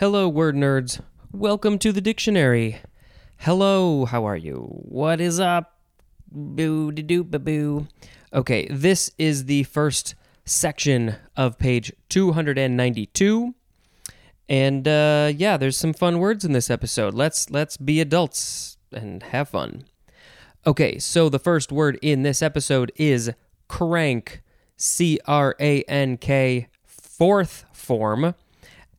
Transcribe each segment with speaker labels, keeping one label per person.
Speaker 1: Hello, word nerds. Welcome to the dictionary. Hello, how are you? What is up? Boo de doo ba boo. Okay, this is the first section of page 292. And uh, yeah, there's some fun words in this episode. Let's let's be adults and have fun. Okay, so the first word in this episode is crank. C R A N K, fourth form,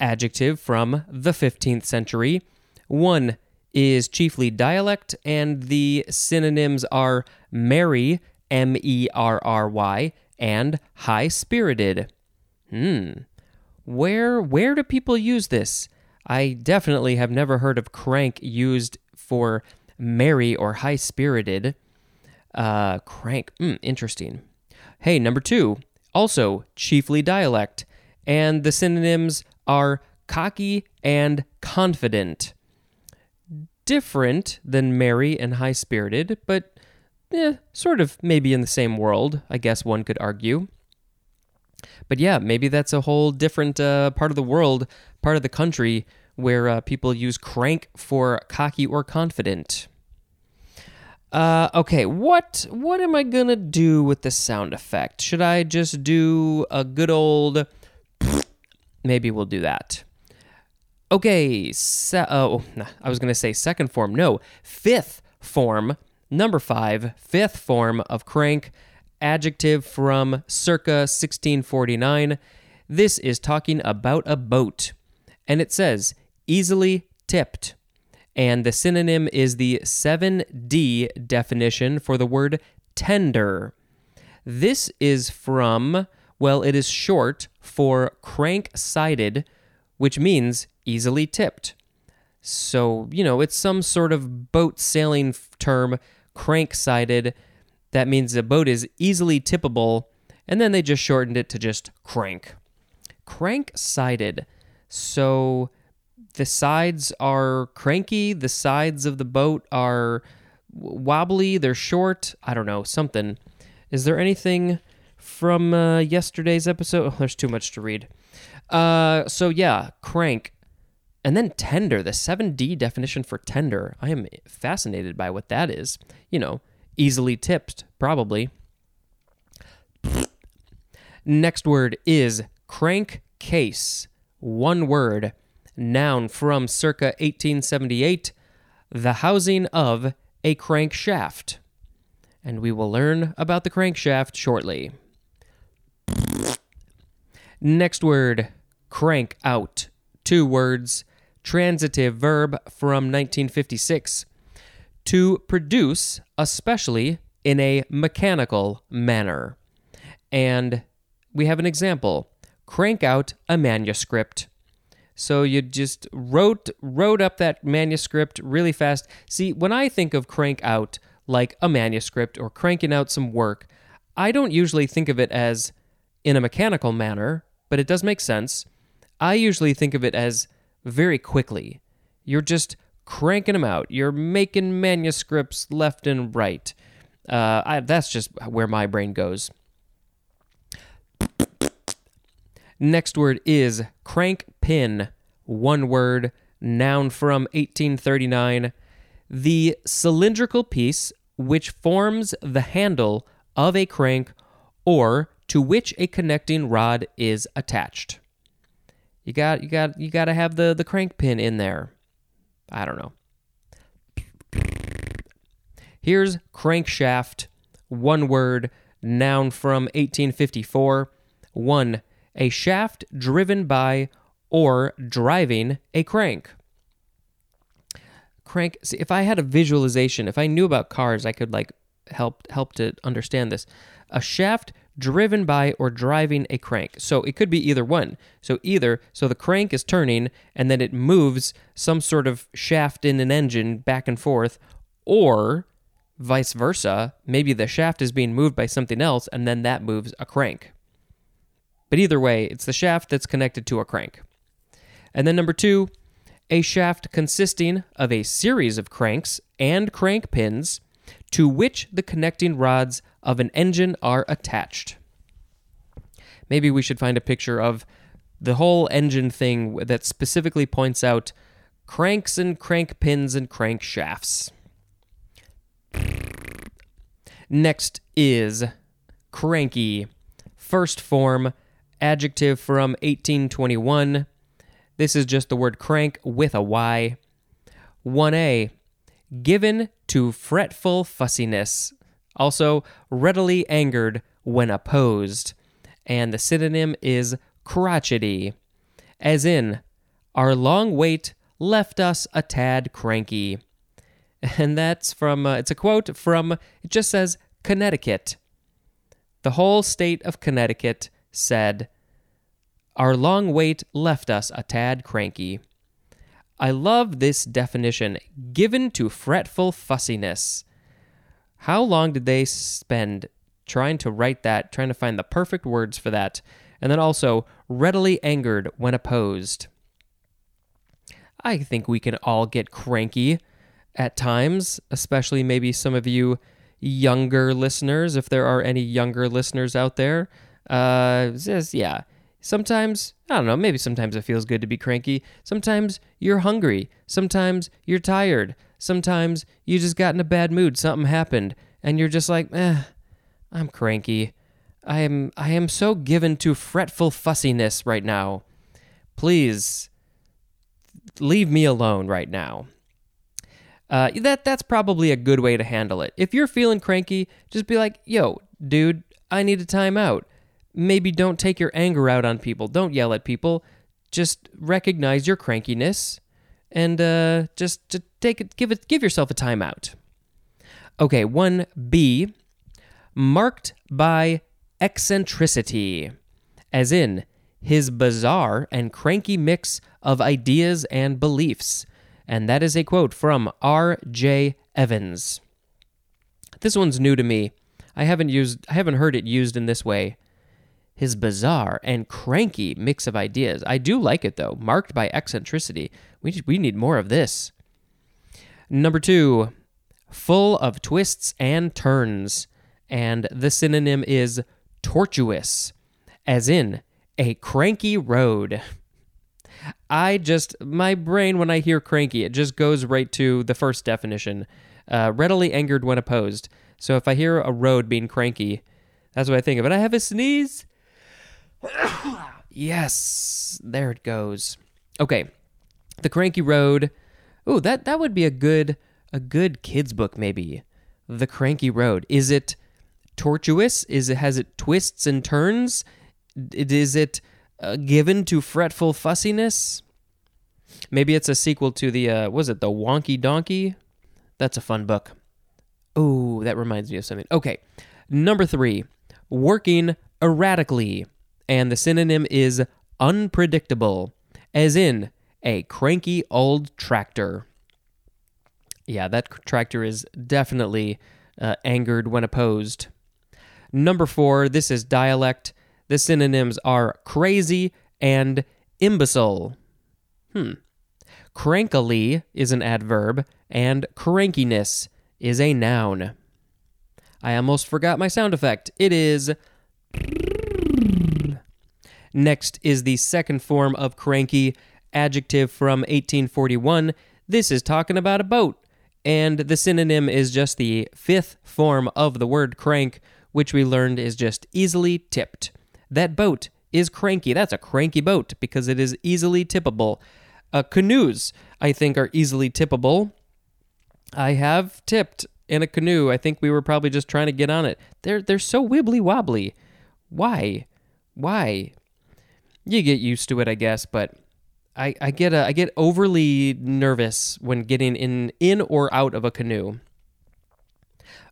Speaker 1: adjective from the 15th century. One is chiefly dialect, and the synonyms are merry, M E R R Y, and high spirited. Hmm. Where where do people use this? I definitely have never heard of crank used for merry or high spirited. Uh, crank. Hmm, interesting. Hey, number two, also chiefly dialect, and the synonyms are cocky and confident. Different than merry and high spirited, but eh, sort of maybe in the same world, I guess one could argue. But yeah, maybe that's a whole different uh, part of the world, part of the country where uh, people use crank for cocky or confident. Uh, okay, what what am I gonna do with the sound effect? Should I just do a good old? Maybe we'll do that. Okay, se- oh, oh I was gonna say second form. No, fifth form. Number five, fifth form of crank. Adjective from circa 1649. This is talking about a boat, and it says easily tipped and the synonym is the 7D definition for the word tender. This is from, well, it is short for crank sided, which means easily tipped. So, you know, it's some sort of boat sailing term, crank sided. That means the boat is easily tippable, and then they just shortened it to just crank. Crank sided. So, the sides are cranky, the sides of the boat are wobbly, they're short. I don't know, something. Is there anything from uh, yesterday's episode? Oh, there's too much to read. Uh, so, yeah, crank. And then tender, the 7D definition for tender. I am fascinated by what that is. You know, easily tipped, probably. Next word is crank case. One word noun from circa 1878, the housing of a crankshaft. And we will learn about the crankshaft shortly. Next word, crank out. Two words, transitive verb from 1956. To produce, especially in a mechanical manner. And we have an example crank out a manuscript. So you just wrote wrote up that manuscript really fast. See, when I think of crank out like a manuscript or cranking out some work, I don't usually think of it as in a mechanical manner, but it does make sense. I usually think of it as very quickly. You're just cranking them out. You're making manuscripts left and right. Uh, I, that's just where my brain goes. Next word is crank pin. One word, noun from 1839. The cylindrical piece which forms the handle of a crank or to which a connecting rod is attached. You got you got you got to have the the crank pin in there. I don't know. Here's crankshaft, one word, noun from 1854. 1 a shaft driven by or driving a crank. Crank. See, if I had a visualization, if I knew about cars, I could like help help to understand this. A shaft driven by or driving a crank. So it could be either one. So either so the crank is turning and then it moves some sort of shaft in an engine back and forth or vice versa, maybe the shaft is being moved by something else and then that moves a crank. But either way, it's the shaft that's connected to a crank. And then number two, a shaft consisting of a series of cranks and crank pins to which the connecting rods of an engine are attached. Maybe we should find a picture of the whole engine thing that specifically points out cranks and crank pins and crank shafts. Next is cranky. First form, adjective from 1821. This is just the word crank with a Y. 1A, given to fretful fussiness. Also, readily angered when opposed. And the synonym is crotchety, as in, our long wait left us a tad cranky. And that's from, uh, it's a quote from, it just says Connecticut. The whole state of Connecticut said, Our long wait left us a tad cranky. I love this definition given to fretful fussiness. How long did they spend trying to write that, trying to find the perfect words for that? And then also, readily angered when opposed. I think we can all get cranky at times, especially maybe some of you younger listeners, if there are any younger listeners out there. Uh, yeah, sometimes, I don't know, maybe sometimes it feels good to be cranky. Sometimes you're hungry. Sometimes you're tired. Sometimes you just got in a bad mood. Something happened, and you're just like, eh, I'm cranky. I am I am so given to fretful fussiness right now. Please leave me alone right now. Uh, that that's probably a good way to handle it. If you're feeling cranky, just be like, "Yo, dude, I need a timeout." Maybe don't take your anger out on people. Don't yell at people. Just recognize your crankiness and uh, just to take it, give it, give yourself a timeout. Okay, one B, marked by eccentricity, as in his bizarre and cranky mix of ideas and beliefs. And that is a quote from R.J. Evans. This one's new to me. I haven't used I haven't heard it used in this way. His bizarre and cranky mix of ideas. I do like it though, marked by eccentricity. We we need more of this. Number 2, full of twists and turns, and the synonym is tortuous, as in a cranky road. I just, my brain, when I hear cranky, it just goes right to the first definition uh, readily angered when opposed. So if I hear a road being cranky, that's what I think of. And I have a sneeze. yes, there it goes. Okay, the cranky road. Oh, that that would be a good a good kids book maybe. The cranky road. Is it tortuous? Is it has it twists and turns? Is it uh, given to fretful fussiness? Maybe it's a sequel to the uh, was it the Wonky Donkey? That's a fun book. Oh, that reminds me of something. Okay, number three, working erratically, and the synonym is unpredictable, as in a cranky old tractor. Yeah, that tractor is definitely uh, angered when opposed. Number four, this is dialect. The synonyms are crazy and imbecile. Hmm. Crankily is an adverb, and crankiness is a noun. I almost forgot my sound effect. It is. Next is the second form of cranky, adjective from 1841. This is talking about a boat, and the synonym is just the fifth form of the word crank, which we learned is just easily tipped. That boat is cranky. That's a cranky boat because it is easily tippable. Uh, canoes, I think, are easily tippable. I have tipped in a canoe. I think we were probably just trying to get on it. They're they're so wibbly wobbly. Why? Why? You get used to it, I guess, but I, I get a, I get overly nervous when getting in in or out of a canoe.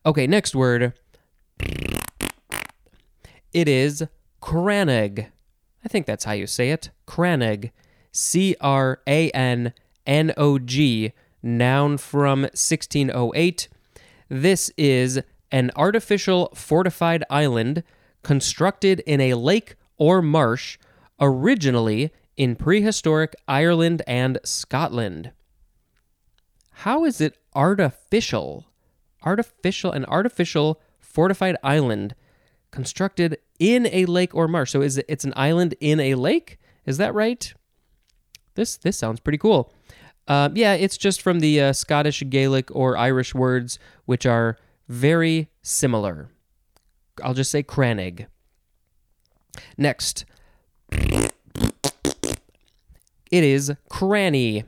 Speaker 1: Okay, next word. It is crannog. I think that's how you say it. Crannog. C R A N N O G, noun from 1608. This is an artificial fortified island constructed in a lake or marsh, originally in prehistoric Ireland and Scotland. How is it artificial? Artificial, an artificial fortified island constructed in a lake or marsh. So is it, it's an island in a lake? Is that right? This this sounds pretty cool. Uh, yeah, it's just from the uh, Scottish Gaelic or Irish words, which are very similar. I'll just say crannig. Next, it is cranny.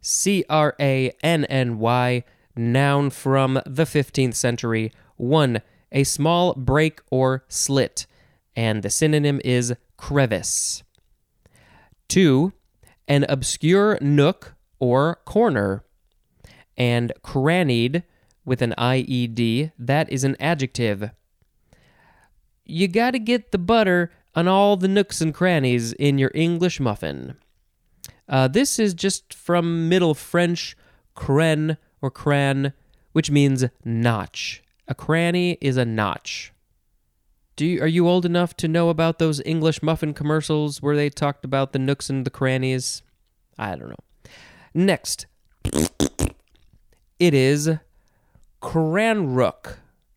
Speaker 1: C R A N N Y, noun from the 15th century. 1. A small break or slit, and the synonym is crevice. 2. An obscure nook or corner. And crannied with an IED, that is an adjective. You gotta get the butter on all the nooks and crannies in your English muffin. Uh, this is just from Middle French, cren or cran, which means notch. A cranny is a notch. Do you, are you old enough to know about those English muffin commercials where they talked about the nooks and the crannies? I don't know. Next, it is Cranrook.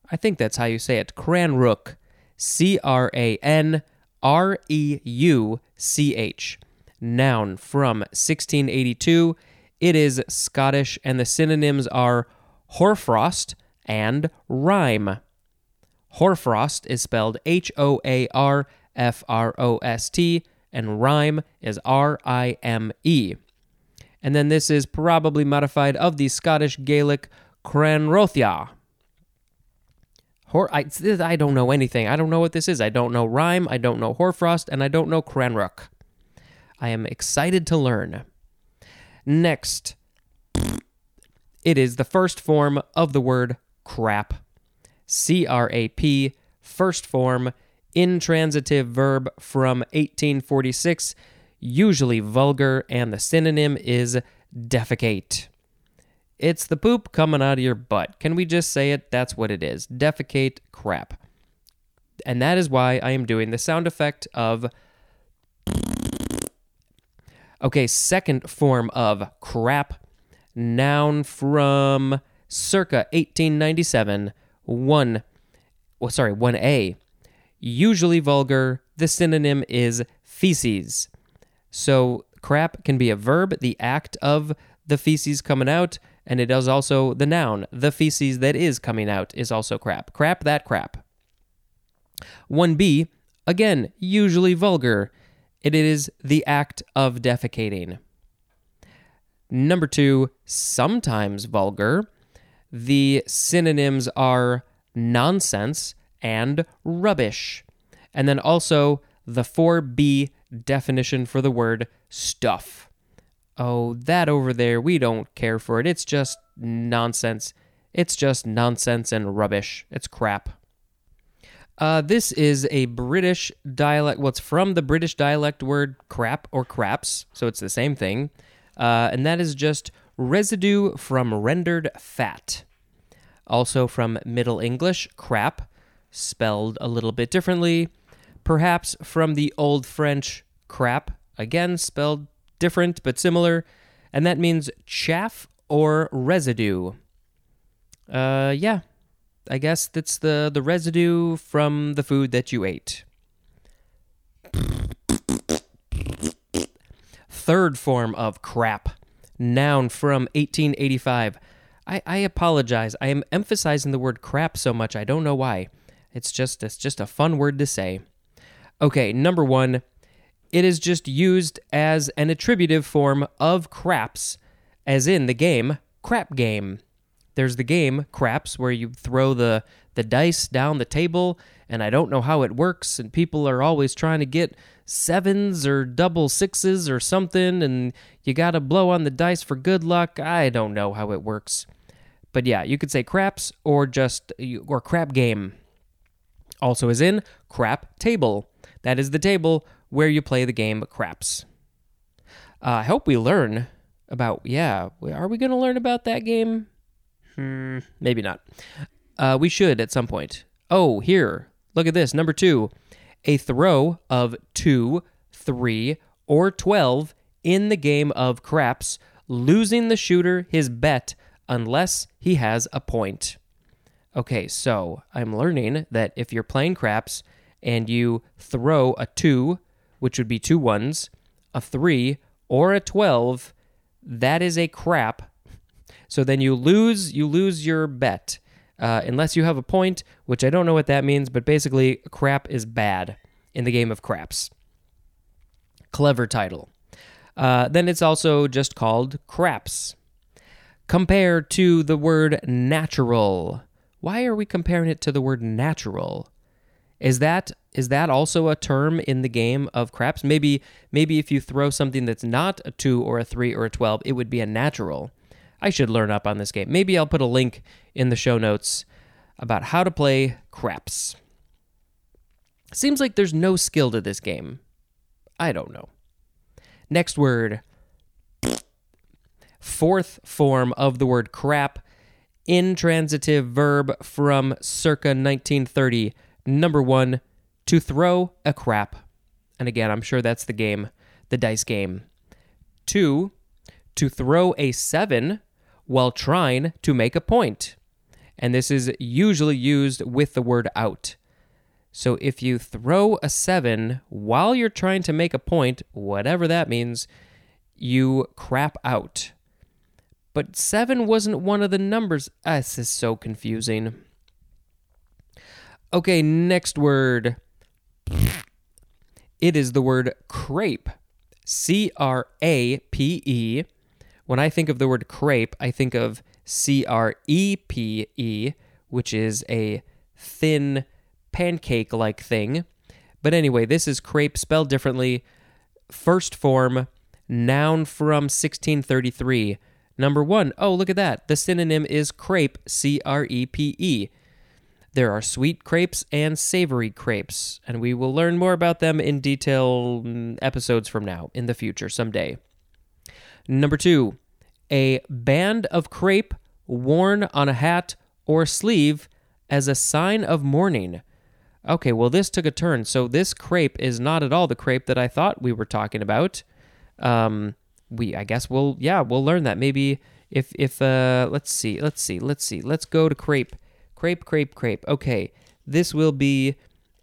Speaker 1: I think that's how you say it. Cranrook. C R A N R E U C H. Noun from 1682. It is Scottish, and the synonyms are hoarfrost and rime. Hoarfrost is spelled H O A R F R O S T, and rime is R I M E. And then this is probably modified of the Scottish Gaelic Cranrothia. Hor- I, I don't know anything. I don't know what this is. I don't know rime, I don't know hoarfrost, and I don't know cranrook. I am excited to learn. Next, it is the first form of the word crap. C R A P, first form, intransitive verb from 1846, usually vulgar, and the synonym is defecate. It's the poop coming out of your butt. Can we just say it? That's what it is. Defecate crap. And that is why I am doing the sound effect of. Okay, second form of crap. Noun from circa 1897. One. Well, sorry, 1A. Usually vulgar. The synonym is feces. So crap can be a verb, the act of the feces coming out, and it is also the noun. The feces that is coming out is also crap. Crap that crap. 1b, again, usually vulgar. It is the act of defecating. Number two, sometimes vulgar. The synonyms are nonsense and rubbish. And then also the 4b definition for the word stuff. Oh, that over there, we don't care for it. It's just nonsense. It's just nonsense and rubbish. It's crap. Uh, this is a British dialect. It's from the British dialect word crap or craps, so it's the same thing. Uh, and that is just residue from rendered fat. Also from Middle English, crap, spelled a little bit differently. Perhaps from the Old French, crap, again spelled different but similar, and that means chaff or residue. Uh, yeah, I guess that's the the residue from the food that you ate. Third form of crap, noun from 1885. I, I apologize. I am emphasizing the word crap so much. I don't know why. It's just it's just a fun word to say. Okay, number one, it is just used as an attributive form of craps, as in the game Crap Game. There's the game Craps, where you throw the, the dice down the table, and I don't know how it works, and people are always trying to get sevens or double sixes or something, and you gotta blow on the dice for good luck. I don't know how it works. But yeah, you could say craps or just, or crap game. Also, is in crap table. That is the table where you play the game craps. Uh, I hope we learn about, yeah, are we going to learn about that game? Hmm, maybe not. Uh, we should at some point. Oh, here, look at this. Number two, a throw of two, three, or 12 in the game of craps, losing the shooter his bet unless he has a point. Okay, so I'm learning that if you're playing craps and you throw a two, which would be two ones, a 3, or a 12, that is a crap. So then you lose you lose your bet. Uh, unless you have a point, which I don't know what that means, but basically, crap is bad in the game of craps. Clever title. Uh, then it's also just called craps. Compare to the word natural. Why are we comparing it to the word natural? Is that is that also a term in the game of craps? Maybe maybe if you throw something that's not a 2 or a 3 or a 12, it would be a natural. I should learn up on this game. Maybe I'll put a link in the show notes about how to play craps. Seems like there's no skill to this game. I don't know. Next word. Fourth form of the word crap, intransitive verb from circa 1930. Number one, to throw a crap. And again, I'm sure that's the game, the dice game. Two, to throw a seven while trying to make a point. And this is usually used with the word out. So if you throw a seven while you're trying to make a point, whatever that means, you crap out. But seven wasn't one of the numbers. Ah, this is so confusing. Okay, next word. It is the word crape. C R A P E. When I think of the word crepe, I think of C R E P E, which is a thin pancake like thing. But anyway, this is crepe spelled differently. First form, noun from 1633. Number one, oh, look at that. The synonym is crepe, C R E P E. There are sweet crepes and savory crepes, and we will learn more about them in detail mm, episodes from now in the future someday. Number two, a band of crepe worn on a hat or sleeve as a sign of mourning. Okay, well, this took a turn. So this crepe is not at all the crepe that I thought we were talking about. Um, we, I guess we'll, yeah, we'll learn that. Maybe if, if, uh, let's see, let's see, let's see, let's go to crepe, crepe, crepe, crepe. Okay, this will be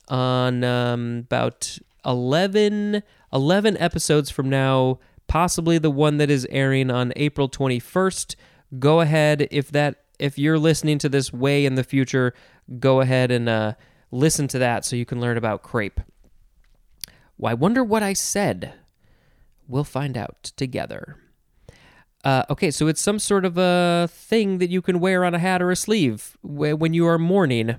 Speaker 1: on um, about 11, 11 episodes from now, possibly the one that is airing on April 21st. Go ahead if that, if you're listening to this way in the future, go ahead and, uh, listen to that so you can learn about crepe. Well, I wonder what I said. We'll find out together. Uh, okay, so it's some sort of a thing that you can wear on a hat or a sleeve when you are mourning.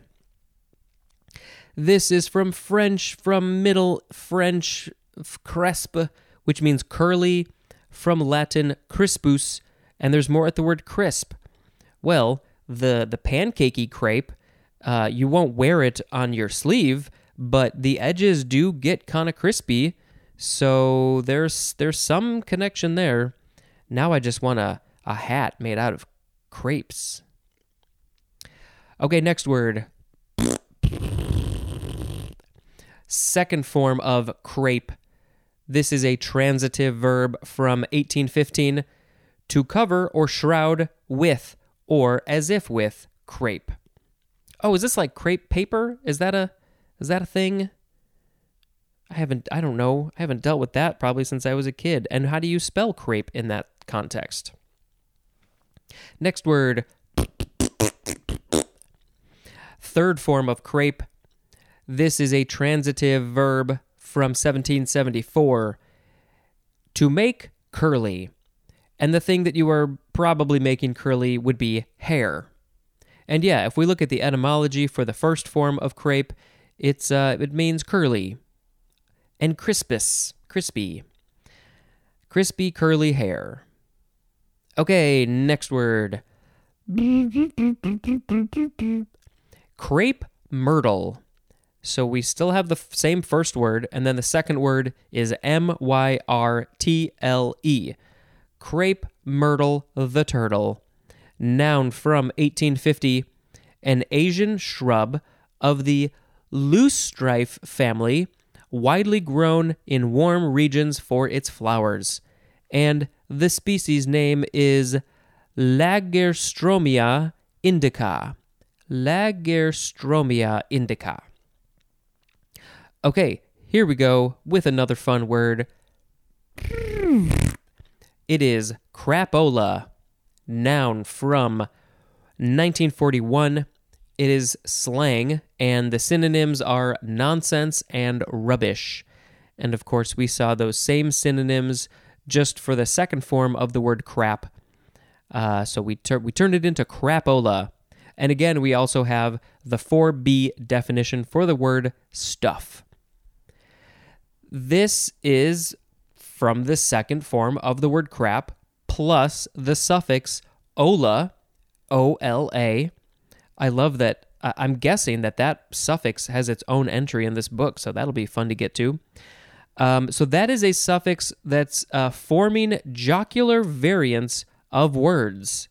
Speaker 1: This is from French, from Middle French, crespe, which means curly, from Latin crispus, and there's more at the word crisp. Well, the the pancakey crepe uh, you won't wear it on your sleeve, but the edges do get kind of crispy. So there's there's some connection there. Now I just want a, a hat made out of crepes. Okay, next word. Second form of crepe. This is a transitive verb from 1815 to cover or shroud with or as if with crepe. Oh, is this like crepe paper? Is that a is that a thing? I haven't I don't know. I haven't dealt with that probably since I was a kid. And how do you spell crepe in that context? Next word. Third form of crepe. This is a transitive verb from 1774 to make curly. And the thing that you are probably making curly would be hair. And yeah, if we look at the etymology for the first form of crepe, it's uh, it means curly and crispus, crispy. Crispy curly hair. Okay, next word. Crape myrtle. So we still have the f- same first word, and then the second word is M Y R T L E. Crape myrtle the turtle noun from 1850, an Asian shrub of the loosestrife family, widely grown in warm regions for its flowers. And the species name is Lagerstroemia indica. Lagerstroemia indica. Okay, here we go with another fun word It is crapola, noun from 1941. It is slang, and the synonyms are nonsense and rubbish. And of course, we saw those same synonyms just for the second form of the word crap. Uh, so we, we turned it into crapola. And again, we also have the 4B definition for the word stuff. This is from the second form of the word crap plus the suffix ola, O L A. I love that. I'm guessing that that suffix has its own entry in this book, so that'll be fun to get to. Um, so that is a suffix that's uh, forming jocular variants of words.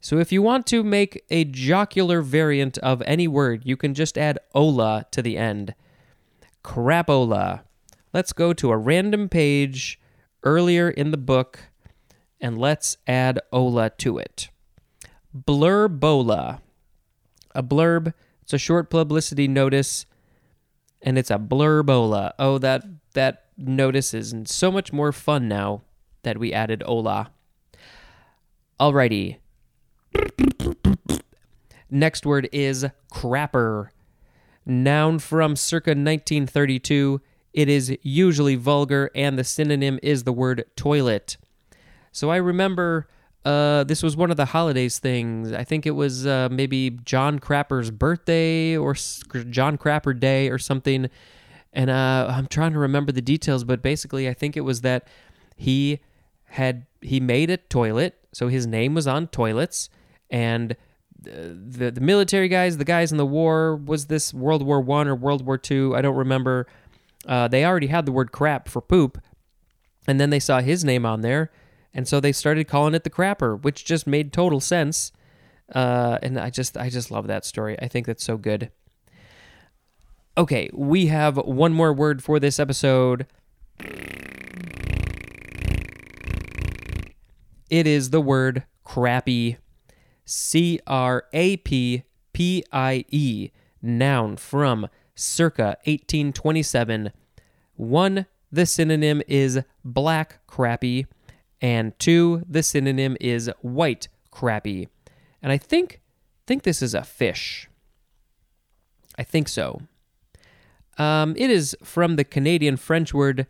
Speaker 1: So if you want to make a jocular variant of any word, you can just add ola to the end. Crapola. Let's go to a random page earlier in the book and let's add ola to it. Blurbola. A blurb, it's a short publicity notice and it's a blurbola. Oh, that that notice is so much more fun now that we added ola. Alrighty. Next word is crapper. Noun from circa 1932. It is usually vulgar, and the synonym is the word toilet. So I remember uh, this was one of the holidays things. I think it was uh, maybe John Crapper's birthday or John Crapper Day or something. And uh, I'm trying to remember the details, but basically, I think it was that he had he made a toilet, so his name was on toilets, and the the military guys, the guys in the war, was this World War One or World War Two? I don't remember. Uh, they already had the word crap for poop, and then they saw his name on there, and so they started calling it the crapper, which just made total sense. Uh, and I just I just love that story. I think that's so good. Okay, we have one more word for this episode. It is the word crappie. C R A P P I E, noun from circa 1827. One, the synonym is black crappie, and two, the synonym is white crappie. And I think think this is a fish. I think so. Um, it is from the Canadian French word.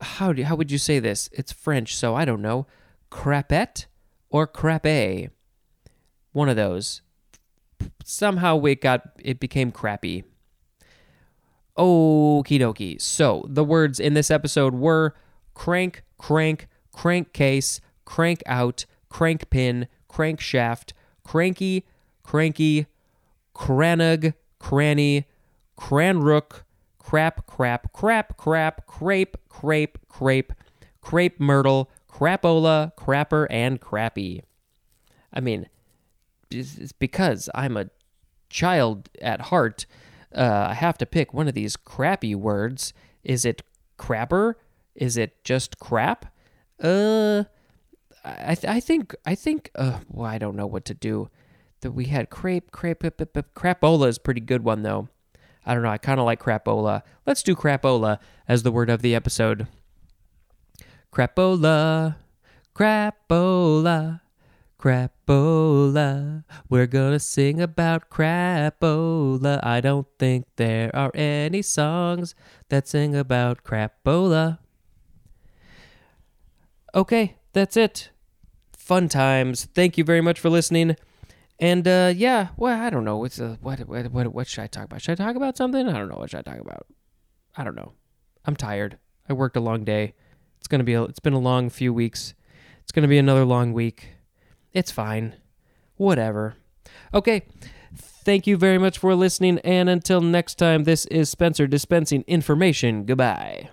Speaker 1: How do, how would you say this? It's French, so I don't know. Crapette or crape? One of those. Somehow it got it became crappie. Okie dokie. So the words in this episode were crank, crank, crankcase, crank out, crank pin, crankshaft, cranky, cranky, crannog, cranny, cranrook, crap, crap, crap, crap, crape, crape, crape, crepe myrtle, crapola, crapper, and crappie. I mean, it's because I'm a child at heart. Uh, I have to pick one of these crappy words. Is it crapper? Is it just crap? Uh, I th- I think I think uh, well, I don't know what to do. That we had crepe, crepe, crapola is pretty good one though. I don't know. I kind of like crapola. Let's do crapola as the word of the episode. Crapola, crapola, crapola. We're gonna sing about crapola. I don't think there are any songs that sing about crapola. Okay, that's it. Fun times. Thank you very much for listening. And uh, yeah, well, I don't know. What's what, what what what should I talk about? Should I talk about something? I don't know. What should I talk about? I don't know. I'm tired. I worked a long day. It's gonna be. A, it's been a long few weeks. It's gonna be another long week. It's fine. Whatever. Okay. Thank you very much for listening, and until next time, this is Spencer dispensing information. Goodbye.